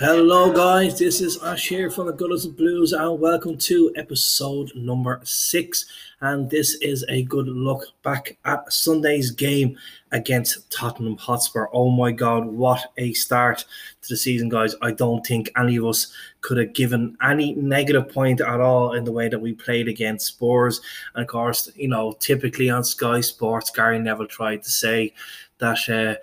Hello, guys. This is Ash here from the Gullers and Blues, and welcome to episode number six. And this is a good look back at Sunday's game against Tottenham Hotspur. Oh my God, what a start to the season, guys! I don't think any of us could have given any negative point at all in the way that we played against Spurs. And of course, you know, typically on Sky Sports, Gary Neville tried to say that. Uh,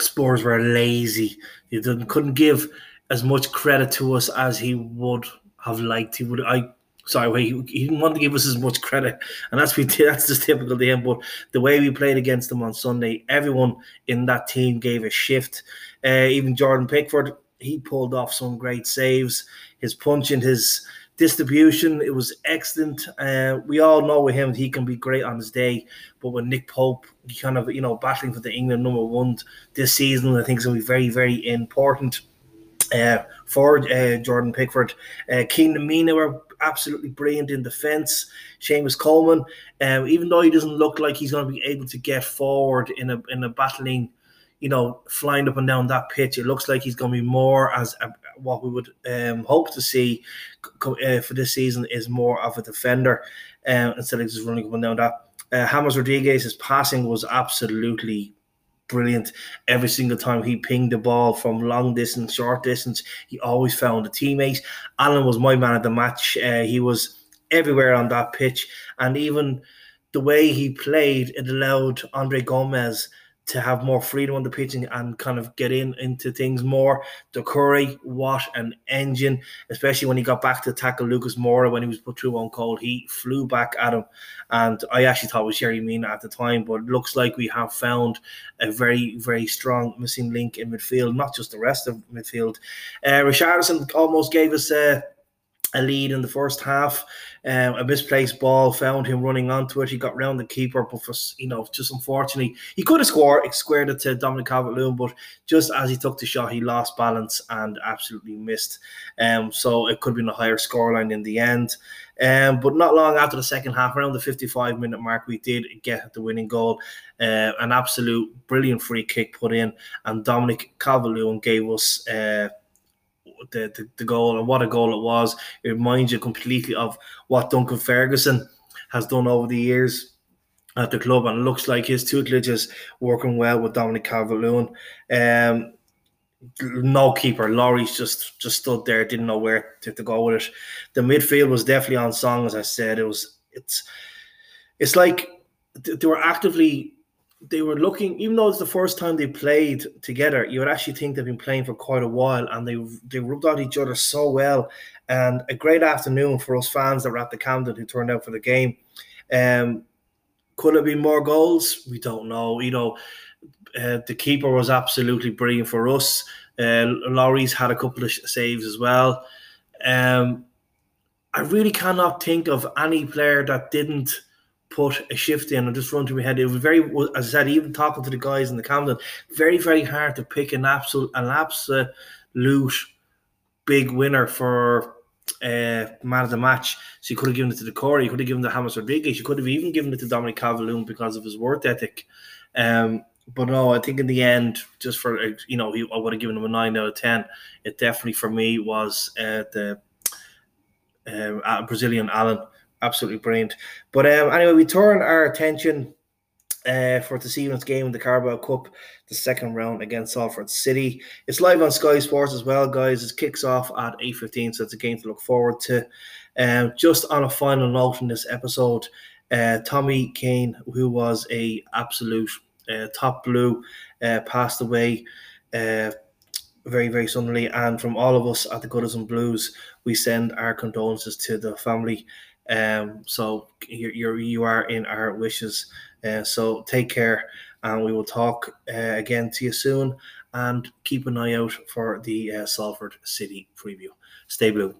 Spurs were lazy. He didn't couldn't give as much credit to us as he would have liked. He would I sorry, he, he didn't want to give us as much credit, and that's we that's just typical to him. But the way we played against them on Sunday, everyone in that team gave a shift. Uh, even Jordan Pickford, he pulled off some great saves. His punch and his distribution, it was excellent. Uh, we all know with him he can be great on his day, but with Nick Pope, kind of you know battling for the England number one this season, I think is going to be very very important. Uh, for uh, Jordan Pickford, uh, Keane and Mina were absolutely brilliant in defence. Seamus Coleman, um, even though he doesn't look like he's going to be able to get forward in a in a battling, you know, flying up and down that pitch, it looks like he's going to be more as a, what we would um, hope to see uh, for this season is more of a defender um, instead of just running up and down that. Uh, James Rodriguez's passing was absolutely brilliant every single time he pinged the ball from long distance, short distance. He always found a teammate. Allan was my man of the match. Uh, he was everywhere on that pitch, and even the way he played, it allowed Andre Gomes to have more freedom on the pitching and kind of get in into things more. Doucouré, what an engine, especially when he got back to tackle Lucas Moura when he was put through on cold. He flew back at him. And I actually thought it was Yerry Mina at the time, but it looks like we have found a very, very strong missing link in midfield, not just the rest of midfield. Uh, Richarlison almost gave us a, a lead in the first half. Um, a misplaced ball found him running onto it. He got round the keeper, but for you know, just unfortunately, he could have scored, squared it to Dominic Calvert-Lewin, but just as he took the shot, he lost balance and absolutely missed. Um, so it could have been a higher scoreline in the end. Um, but not long after the second half, around the 55 minute mark, we did get the winning goal. Uh, an absolute brilliant free kick put in, and Dominic Calvert-Lewin gave us. Uh, the, the, the goal and what a goal it was. It reminds you completely of what Duncan Ferguson has done over the years at the club, and it looks like his tutelage is working well with Dominic Calvert Lewin. Um, no keeper, Lloris just just stood there, didn't know where to, to go with it. The midfield was definitely on song, as I said. It was it's it's like they were actively they were looking, even though it's the first time they played together, you would actually think they've been playing for quite a while, and they they rubbed out each other so well. And a great afternoon for us fans that were at the Camden who turned out for the game. Um, could it be more goals? We don't know. You know, uh, the keeper was absolutely brilliant for us. Uh, Lloris had a couple of saves as well. Um, I really cannot think of any player that didn't put a shift in and just run through my head. It was very, as I said, even talking to the guys in the Camden, very, very hard to pick an absolute, an absolute big winner for uh, man of the match. So you could have given it to Doucouré, you could have given it to James Rodriguez, you could have even given it to Dominic Calvert-Lewin because of his work ethic. Um, but no, I think in the end, just for you know, I would have given him a nine out of ten. It definitely for me was uh, the uh, Brazilian Allan absolutely brilliant. But um, anyway, we turn our attention uh, for this evening's game in the Carabao Cup, the second round against Salford City. It's live on Sky Sports as well, guys. It kicks off at 8.15, so it's a game to look forward to. Um, just on a final note in this episode, uh, Tommy Kane, who was a absolute uh, top blue, uh, passed away uh, very, very suddenly. And from all of us at the and Blues, we send our condolences to the family um, so you're, you're you are in our wishes. Uh, so take care, and we will talk uh, again to you soon. And keep an eye out for the uh, Salford City preview. Stay blue.